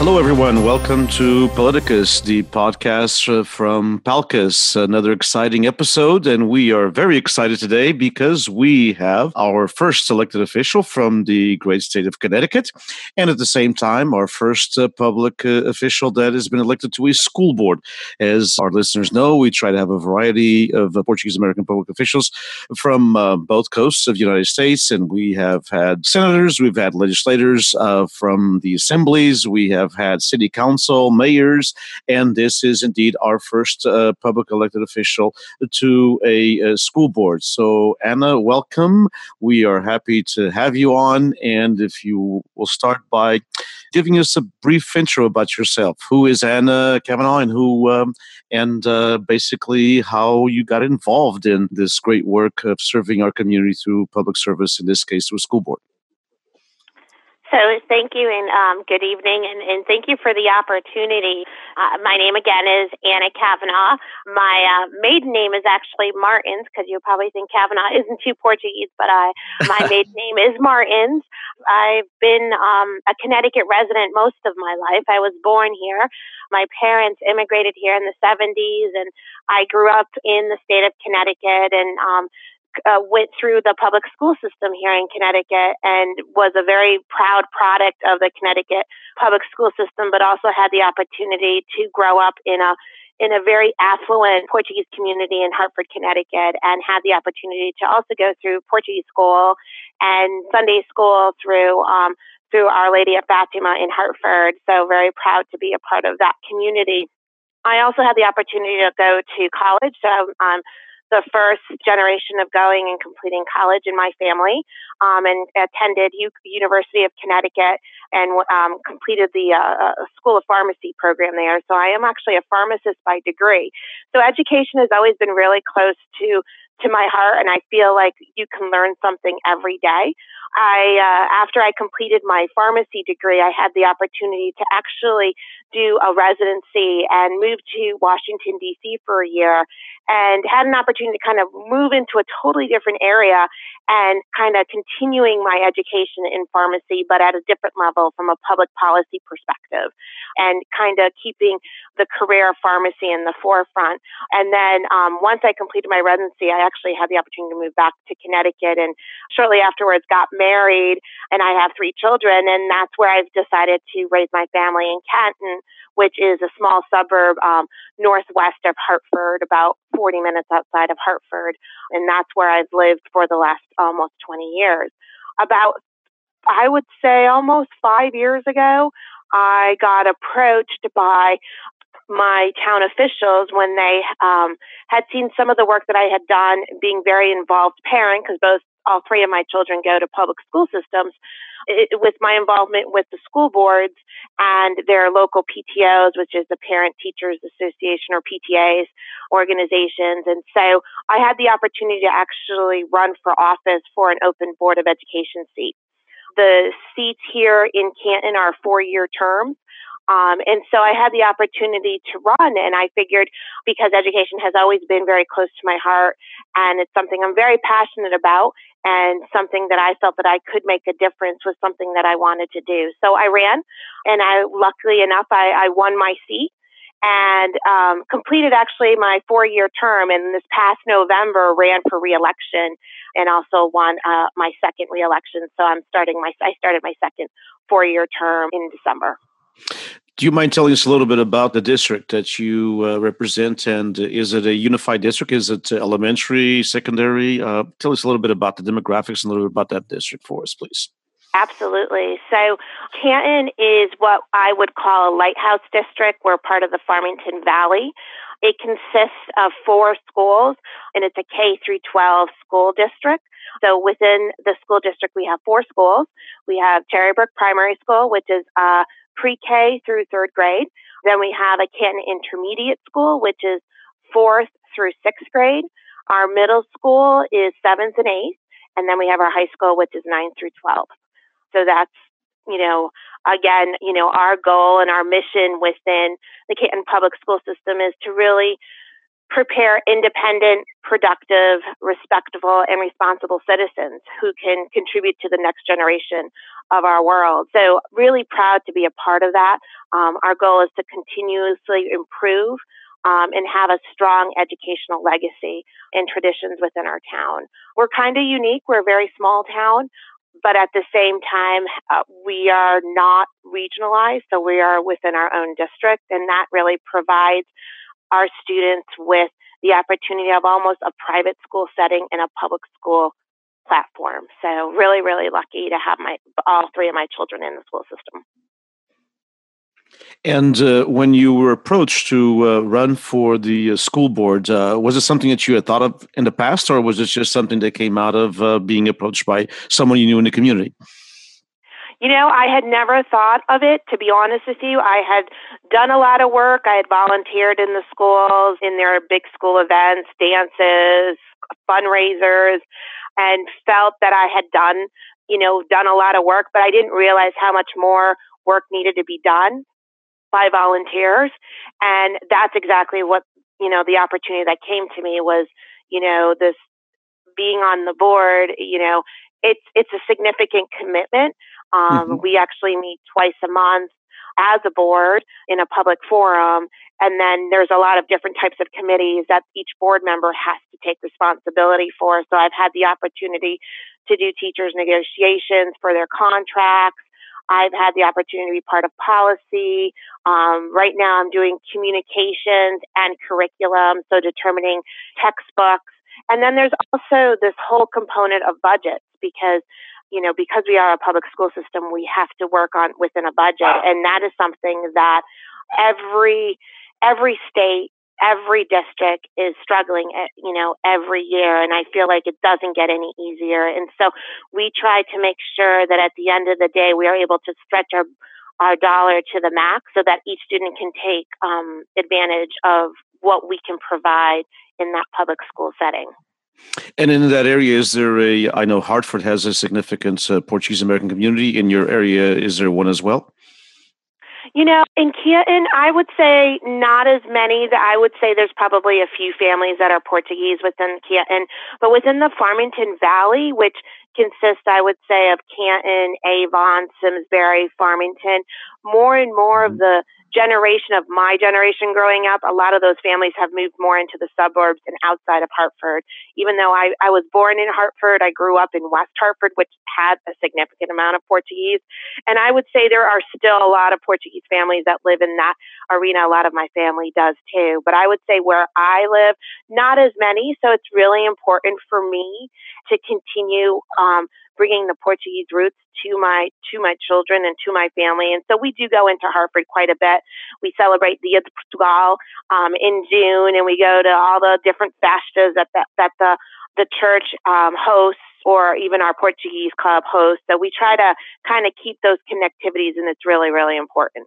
Hello, everyone. Welcome to Paliticus, the podcast uh, from Palcus. Another exciting episode, and we are very excited today because we have our first elected official from the great state of Connecticut, and at the same time, our first uh, public uh, official that has been elected to a school board. As our listeners know, we try to have a variety of uh, Portuguese American public officials from uh, both coasts of the United States, and we have had senators, we've had legislators uh, from the assemblies, we have have had city council, mayors, and this is indeed our first uh, public elected official to a, a, school board. So, Ana, welcome. We are happy to have you on. And if you will start by giving us a brief intro about yourself. Who is Ana Cavanaugh and who, um, and uh, basically how you got involved in this great work of serving our community through public service, in this case, through school board? So thank you and um, good evening and, and, thank you for the opportunity. Uh, my name again is Ana Cavanaugh. My uh, maiden name is actually Martins because you probably think Cavanaugh isn't too Portuguese, but I, my maiden name is Martins. I've been um, a Connecticut resident most of my life. I was born here. My parents immigrated here in the 70s and I grew up in the state of Connecticut and um, uh, went through the public school system here in Connecticut and was a very proud product of the Connecticut public school system, but also had the opportunity to grow up in a in a very affluent Portuguese community in Hartford, Connecticut, and had the opportunity to also go through Portuguese school and Sunday school through um, through Our Lady of Fatima in Hartford. So very proud to be a part of that community. I also had the opportunity to go to college. So um, the first generation of going and completing college in my family um, and attended U- University of Connecticut and um, completed the uh, uh, School of Pharmacy program there. So I am actually a pharmacist by degree. So education has always been really close to to my heart, and I feel like you can learn something every day. I, uh, after I completed my pharmacy degree, I had the opportunity to actually do a residency and move to Washington, D.C. for a year and had an opportunity to kind of move into a totally different area and kind of continuing my education in pharmacy, but at a different level from a public policy perspective and kind of keeping the career of pharmacy in the forefront. And then um, once I completed my residency, I actually had the opportunity to move back to Connecticut and shortly afterwards got married and I have three children. And that's where I've decided to raise my family in Canton which is a small suburb um, northwest of Hartford, about 40 minutes outside of Hartford. And that's where I've lived for the last almost 20 years. About, I would say, almost five years ago, I got approached by my town officials when they um, had seen some of the work that I had done, being very involved parent, because both all three of my children go to public school systems, it, with my involvement with the school boards and their local PTOs, which is the Parent Teachers Association or PTAs organizations. And so I had the opportunity to actually run for office for an open Board of Education seat. The seats here in Canton are four year terms. Um, and so I had the opportunity to run, and I figured because education has always been very close to my heart, and it's something I'm very passionate about, and something that I felt that I could make a difference was something that I wanted to do. So I ran, and I luckily enough I, I won my seat and um, completed actually my four year term and this past November ran for reelection and also won uh, my second reelection. So I'm starting my I started my second four year term in December. Do you mind telling us a little bit about the district that you uh, represent? And is it a unified district? Is it elementary, secondary? Uh, tell us a little bit about the demographics and a little bit about that district for us, please. Absolutely. So, Canton is what I would call a lighthouse district. We're part of the Farmington Valley. It consists of four schools, and it's a K through 12 school district. So within the school district, we have four schools. We have Cherrybrook Primary School, which is a pre-K through third grade. Then we have a Canton Intermediate School, which is fourth through sixth grade. Our middle school is seventh and eighth, and then we have our high school, which is ninth through twelfth. So that's, you know, again, you know, our goal and our mission within the Canton Public School System is to really prepare independent, productive, respectable, and responsible citizens who can contribute to the next generation of our world. So, really proud to be a part of that. Um, our goal is to continuously improve um, and have a strong educational legacy and traditions within our town. We're kind of unique. We're a very small town, but at the same time, uh, we are not regionalized, so we are within our own district, and that really provides our students with the opportunity of almost a private school setting in a public school platform. So really, really lucky to have my all three of my children in the school system. And uh, when you were approached to uh, run for the uh, school board, uh, was it something that you had thought of in the past, or was it just something that came out of uh, being approached by someone you knew in the community? You know, I had never thought of it, to be honest with you. I had done a lot of work. I had volunteered in the schools, in their big school events, dances, fundraisers, and felt that I had done, you know, done a lot of work, but I didn't realize how much more work needed to be done by volunteers. And that's exactly what, you know, the opportunity that came to me was, you know, this being on the board, you know, it's, it's a significant commitment. Um, mm-hmm. We actually meet twice a month as a board in a public forum. And then there's a lot of different types of committees that each board member has to take responsibility for. So I've had the opportunity to do teachers negotiations for their contracts. I've had the opportunity to be part of policy. Um, right now, I'm doing communications and curriculum, so determining textbooks. And then there's also this whole component of budgets because, you know, because we are a public school system, we have to work on within a budget, and that is something that every every state every district is struggling, eh, you know, every year. And I feel like it doesn't get any easier. And so we try to make sure that at the end of the day, we are able to stretch our, our dollar to the max so that each student can take um, advantage of what we can provide in that public school setting. And in that area, is there a? I know Hartford has a significant uh, Portuguese American community. In your area, is there one as well? You know, in Canton, I would say not as many. That I would say there's probably a few families that are Portuguese within Canton, but within the Farmington Valley, which consists, I would say, of Canton, Avon, Simsbury, Farmington, more and more of mm-hmm. the generation of my generation growing up, a lot of those families have moved more into the suburbs and outside of Hartford. Even though I, I was born in Hartford, I grew up in West Hartford, which had a significant amount of Portuguese. And I would say there are still a lot of Portuguese families that live in that arena. A lot of my family does too. But I would say where I live, not as many. So it's really important for me to continue um, bringing the Portuguese roots to my to my children and to my family. And so we do go into Hartford quite a bit. We celebrate Dia de Portugal um, in June, and we go to all the different festas that the, that the the church um, hosts or even our Portuguese club hosts. So we try to kind of keep those connectivities, and it's really really important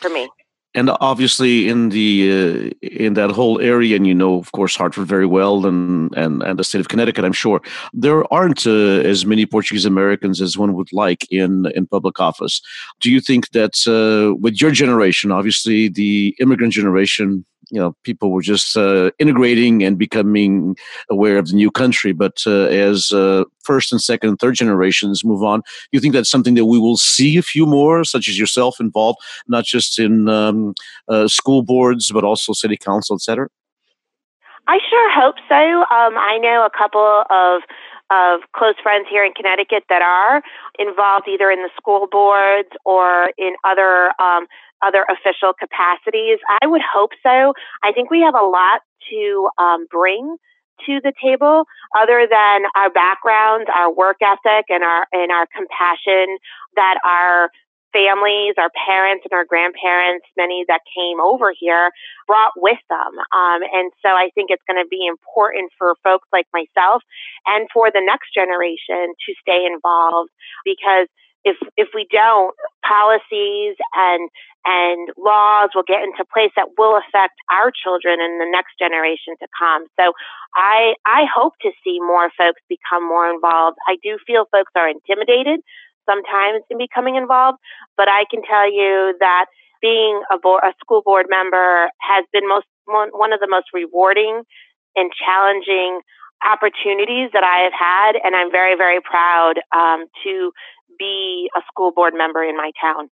for me and obviously in the uh, in that whole area and you know of course hartford very well and and, and the state of connecticut i'm sure there aren't uh, as many portuguese americans as one would like in in public office. Do you think that uh, with your generation obviously the immigrant generation you know people were just uh, integrating and becoming aware of the new country. But uh, as uh, first and second and third generations move on you think that's something that we will see a few more such as yourself involved not just in um, uh, school boards but also city council etc i sure hope so. Um, i know a couple of of close friends here in Connecticut that are involved either in the school boards or in other um, other official capacities? I would hope so. I think we have a lot to um, bring to the table other than our backgrounds, our work ethic, and our and our compassion that our families, our parents, and our grandparents, many that came over here, brought with them. Um, and so I think it's going to be important for folks like myself and for the next generation to stay involved because if if we don't, policies and and laws will get into place that will affect our children and the next generation to come. So I I hope to see more folks become more involved. I do feel folks are intimidated sometimes in becoming involved, but I can tell you that being a, board, a school board member has been most one, of the most rewarding and challenging opportunities that I have had, and I'm very very proud um, to be a school board member in my town.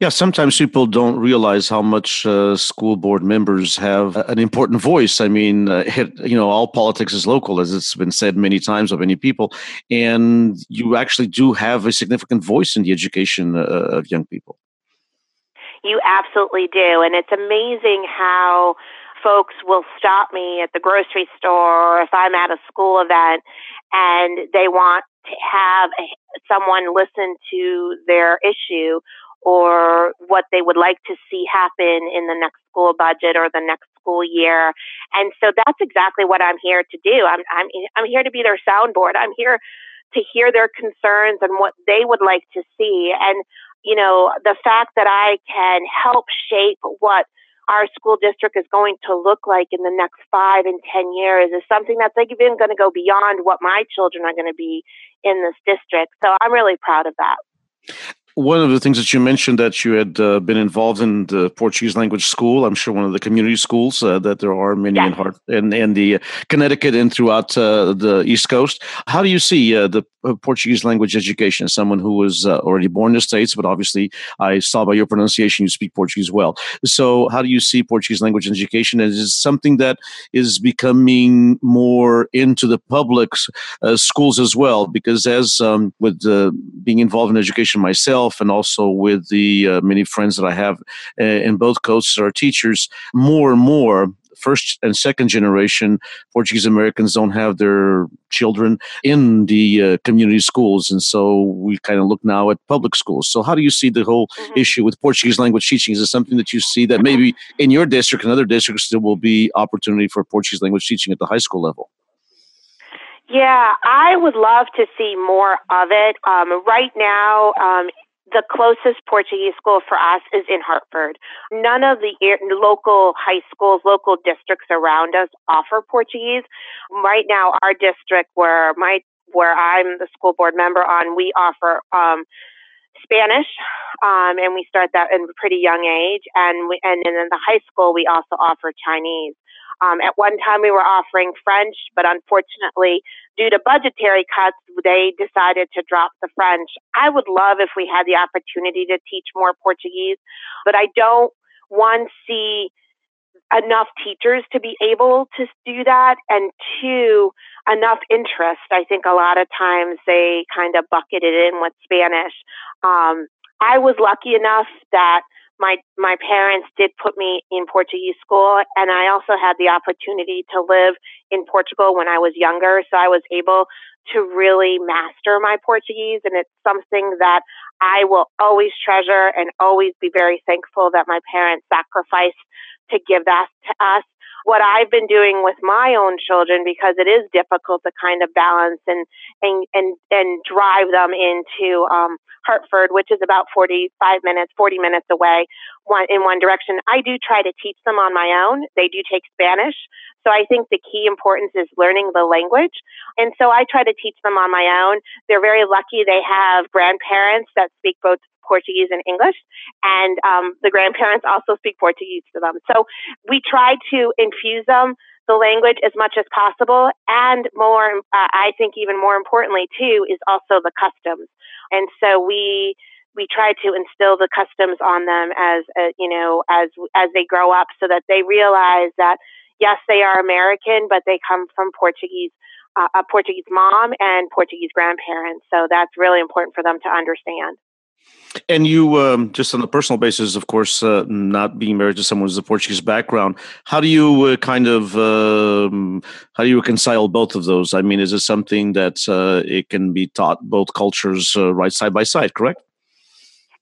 Yeah, sometimes people don't realize how much uh, school board members have an important voice. I mean, uh, you know, all politics is local, as it's been said many times by many people, and you actually do have a significant voice in the education uh, of young people. You absolutely do, and it's amazing how folks will stop me at the grocery store or if I'm at a school event and they want to have someone listen to their issue or what they would like to see happen in the next school budget or the next school year. And so that's exactly what I'm here to do. I'm I'm I'm here to be their soundboard. I'm here to hear their concerns and what they would like to see. And you know, the fact that I can help shape what our school district is going to look like in the next five and 10 years is something that's even going to go beyond what my children are going to be in this district. So I'm really proud of that one of the things that you mentioned that you had uh, been involved in the Portuguese language school. I'm sure one of the community schools uh, that there are many yes. in Hart and and the Connecticut and throughout uh, the East Coast. How do you see uh, the uh, Portuguese language education? As someone who was uh, already born in the states, but obviously I saw by your pronunciation you speak Portuguese well. So how do you see Portuguese language education? And is something that is becoming more into the public schools as well? Because as um, with being involved in education myself myself and also with the uh, many friends that I have uh, in both coasts are teachers, more and more first and second generation Portuguese Americans don't have their children in the uh, community schools. And so we kind of look now at public schools. So, how do you see the whole mm-hmm. issue with Portuguese language teaching? Is it something that you see that maybe in your district and other districts there will be opportunity for Portuguese language teaching at the high school level? Yeah, I would love to see more of it. Um, right now, um, the closest Portuguese school for us is in Hartford. None of the local high schools, local districts around us offer Portuguese. Right now, our district where my where I'm the school board member on, we offer um, Spanish, um, and we start that in a pretty young age. And we, and, and in the high school, we also offer Chinese. Um, at one time, we were offering French, but unfortunately, due to budgetary cuts, they decided to drop the French. I would love if we had the opportunity to teach more Portuguese, but I don't, one, see enough teachers to be able to do that, and two, enough interest. I think a lot of times they kind of bucket it in with Spanish. Um, I was lucky enough that my my parents did put me in Portuguese school, and I also had the opportunity to live in Portugal when I was younger, so I was able to really master my Portuguese, and it's something that I will always treasure and always be very thankful that my parents sacrificed to give that to us what I've been doing with my own children because it is difficult to kind of balance and and and, and drive them into um, Hartford, which is about 45 minutes, 40 minutes away one, in one direction. I do try to teach them on my own. They do take Spanish. So I think the key importance is learning the language. And so I try to teach them on my own. They're very lucky they have grandparents that speak both Portuguese and English, and um, the grandparents also speak Portuguese to them. So we try to infuse them the language as much as possible, and more, uh, I think, even more importantly too, is also the customs. And so we we try to instill the customs on them as uh, you know as as they grow up, so that they realize that yes, they are American, but they come from Portuguese. Uh, a Portuguese mom and Portuguese grandparents. So that's really important for them to understand. And you, um, just on a personal basis, of course, uh, not being married to someone with a Portuguese background, how do you uh, kind of um, how do you reconcile both of those? I mean, is it something that uh, it can be taught both cultures uh, right side by side? Correct.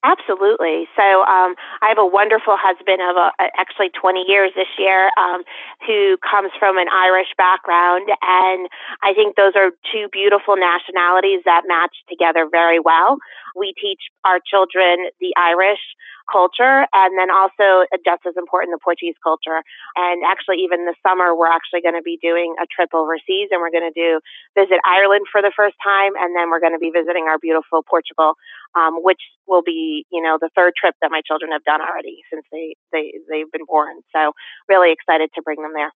Absolutely. So um, I have a wonderful husband of a, actually 20 years this year um, who comes from an Irish background. And I think those are two beautiful nationalities that match together very well. We teach our children the Irish culture and then also uh, just as important the Portuguese culture. And actually even this summer we're actually going to be doing a trip overseas and we're going to do visit Ireland for the first time and then we're going to be visiting our beautiful Portugal um, which will be you know the third trip that my children have done already since they they they've been born. So really excited to bring them there.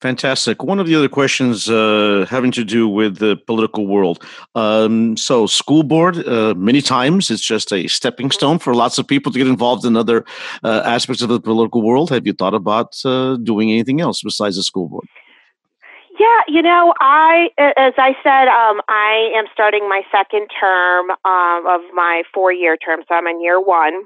Fantastic. One of the other questions uh, having to do with the political world. Um, so, school board, uh, many times it's just a stepping stone for lots of people to get involved in other uh, aspects of the political world. Have you thought about uh, doing anything else besides the school board? Yeah, you know, I, as I said, um, I am starting my second term um, of my four year term, so I'm in year one.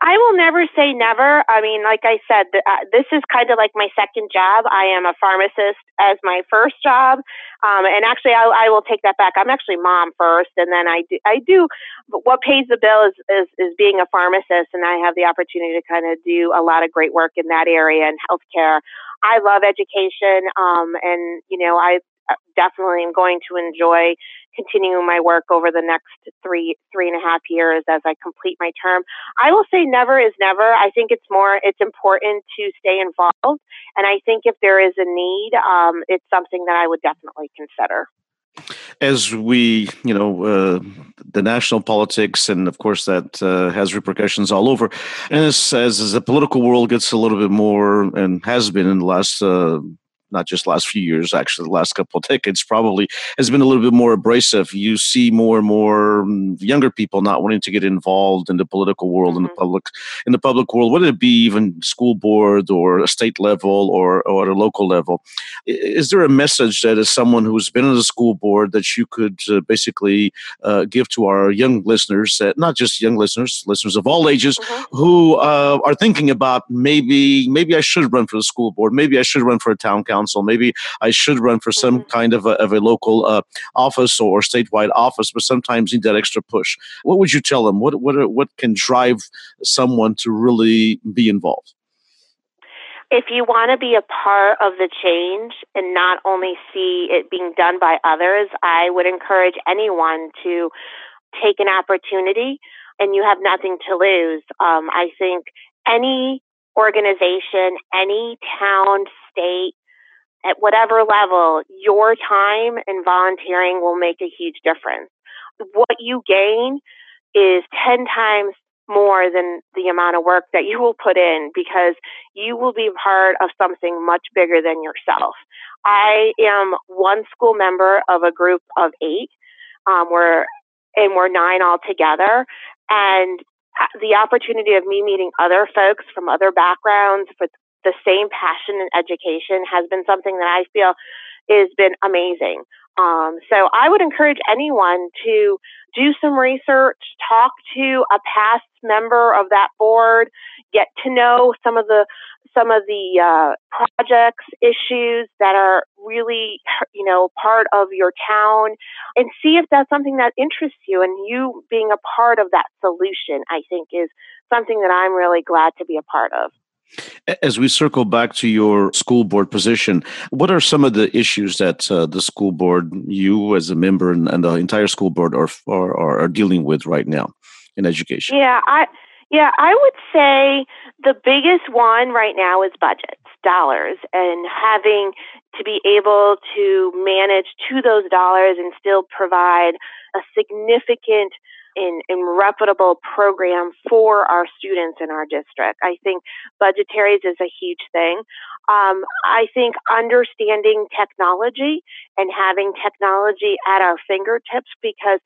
I will never say never. I mean, like I said, uh, this is kind of like my second job. I am a pharmacist as my first job, um, and actually, I, I will take that back. I'm actually mom first, and then I do. I do. What pays the bill is, is is being a pharmacist, and I have the opportunity to kind of do a lot of great work in that area in healthcare. I love education, um, and you know, I uh, definitely am going to enjoy continuing my work over the next three three and a half years as I complete my term. I will say never is never. I think it's more it's important to stay involved, and I think if there is a need, um, it's something that I would definitely consider as we, you know, uh, the national politics, and of course that uh, has repercussions all over. And as, as, the political world gets a little bit more, and has been in the last uh, not just last few years, actually the last couple of decades probably has been a little bit more abrasive. You see more and more mm, younger people not wanting to get involved in the political world, mm-hmm. in the mm-hmm. public, in the public world, whether it be even school board or a state level or, or at a local level. Is there a message that as someone who's been in the school board that you could uh, basically uh, give to our young listeners, uh, not just young listeners, listeners of all ages, mm-hmm. who uh, are thinking about maybe maybe I should run for the school board, maybe I should run for a town council council. Maybe I should run for some mm-hmm. kind of a, of a local uh, office or statewide office, but sometimes need that extra push. What would you tell them? What what what can drive someone to really be involved? if you want to be a part of the change and not only see it being done by others, I would encourage anyone to take an opportunity and you have nothing to lose. Um, I think any organization, any town, state, at whatever level, your time and volunteering will make a huge difference. What you gain is 10 times more than the amount of work that you will put in because you will be part of something much bigger than yourself. I am one school member of a group of eight. Um, we're and we're nine altogether, and uh, the opportunity of me meeting other folks from other backgrounds, with the same passion in education has been something that I feel has been amazing. Um, so I would encourage anyone to do some research, talk to a past member of that board, get to know some of the some of the uh, projects, issues that are really, you know, part of your town, and see if that's something that interests you. And you being a part of that solution, I think, is something that I'm really glad to be a part of. As we circle back to your school board position, what are some of the issues that uh, the school board, you as a member, and, and the entire school board are, are are dealing with right now in education? Yeah, I yeah, I would say the biggest one right now is budgets, dollars, and having to be able to manage to those dollars and still provide a significant in, in reputable program for our students in our district. I think budgetaries is a huge thing. Um, I think understanding technology and having technology at our fingertips because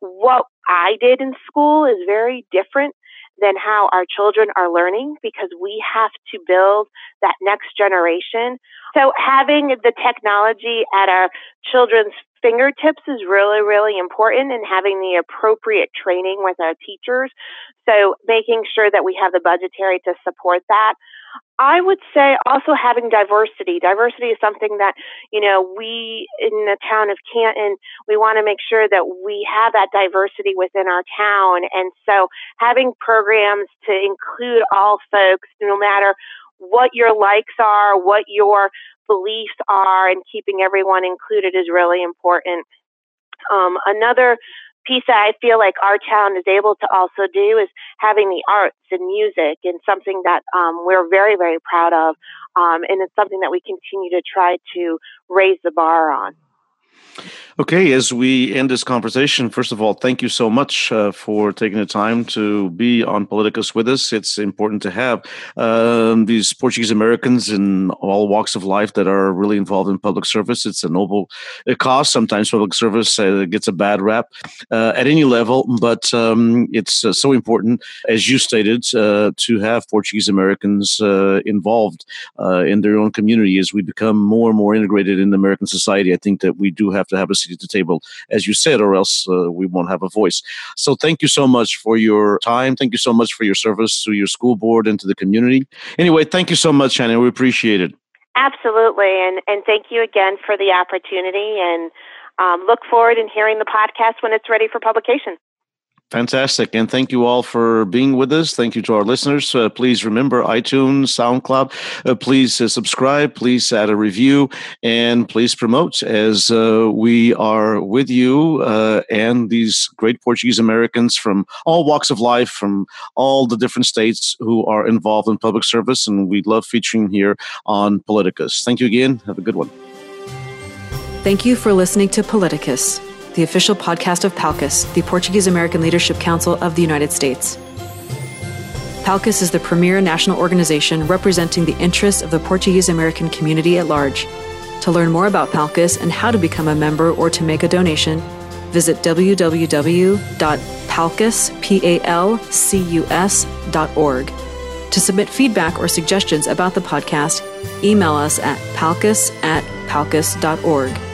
what I did in school is very different than how our children are learning because we have to build that next generation. So having the technology at our children's fingertips is really, really important and having the appropriate training with our teachers. So making sure that we have the budgetary to support that. I would say also having diversity. Diversity is something that, you know, we in the town of Canton, we want to make sure that we have that diversity within our town. And so having programs to include all folks, no matter what your likes are, what your beliefs are, and keeping everyone included is really important. Um, another piece that I feel like our town is able to also do is having the arts and music and something that um, we're very, very proud of. Um, and it's something that we continue to try to raise the bar on. Okay, as we end this conversation, first of all, thank you so much uh, for taking the time to be on Paliticus with us. It's important to have um, these Portuguese Americans in all walks of life that are really involved in public service. It's a noble cause. Sometimes public service uh, gets a bad rap uh, at any level, but um, it's uh, so important, as you stated, uh, to have Portuguese Americans uh, involved in their own community as we become more and more integrated in American society. I think that we do have to have a seat at the table, as you said, or else uh, we won't have a voice. So thank you so much for your time. Thank you so much for your service to your school board and to the community. Anyway, thank you so much, Shannon. We appreciate it. Absolutely, and and thank you again for the opportunity, and um, look forward in hearing the podcast when it's ready for publication. Fantastic. And thank you all for being with us. Thank you to our listeners. Uh, please remember iTunes, SoundCloud. Uh, please uh, subscribe. Please add a review and please promote as uh, we are with you uh, and these great Portuguese Americans from all walks of life, from all the different states who are involved in public service. And we love featuring here on Paliticus. Thank you again. Have a good one. Thank you for listening to Paliticus the official podcast of PALCUS, the Portuguese American Leadership Council of the United States. PALCUS is the premier national organization representing the interests of the Portuguese American community at large. To learn more about PALCUS and how to become a member or to make a donation, visit www.palcus.org. To submit feedback or suggestions about the podcast, email us at palcus at palcus.org.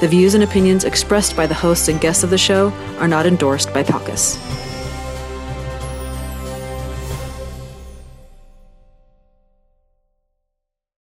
The views and opinions expressed by the hosts and guests of the show are not endorsed by PALCUS.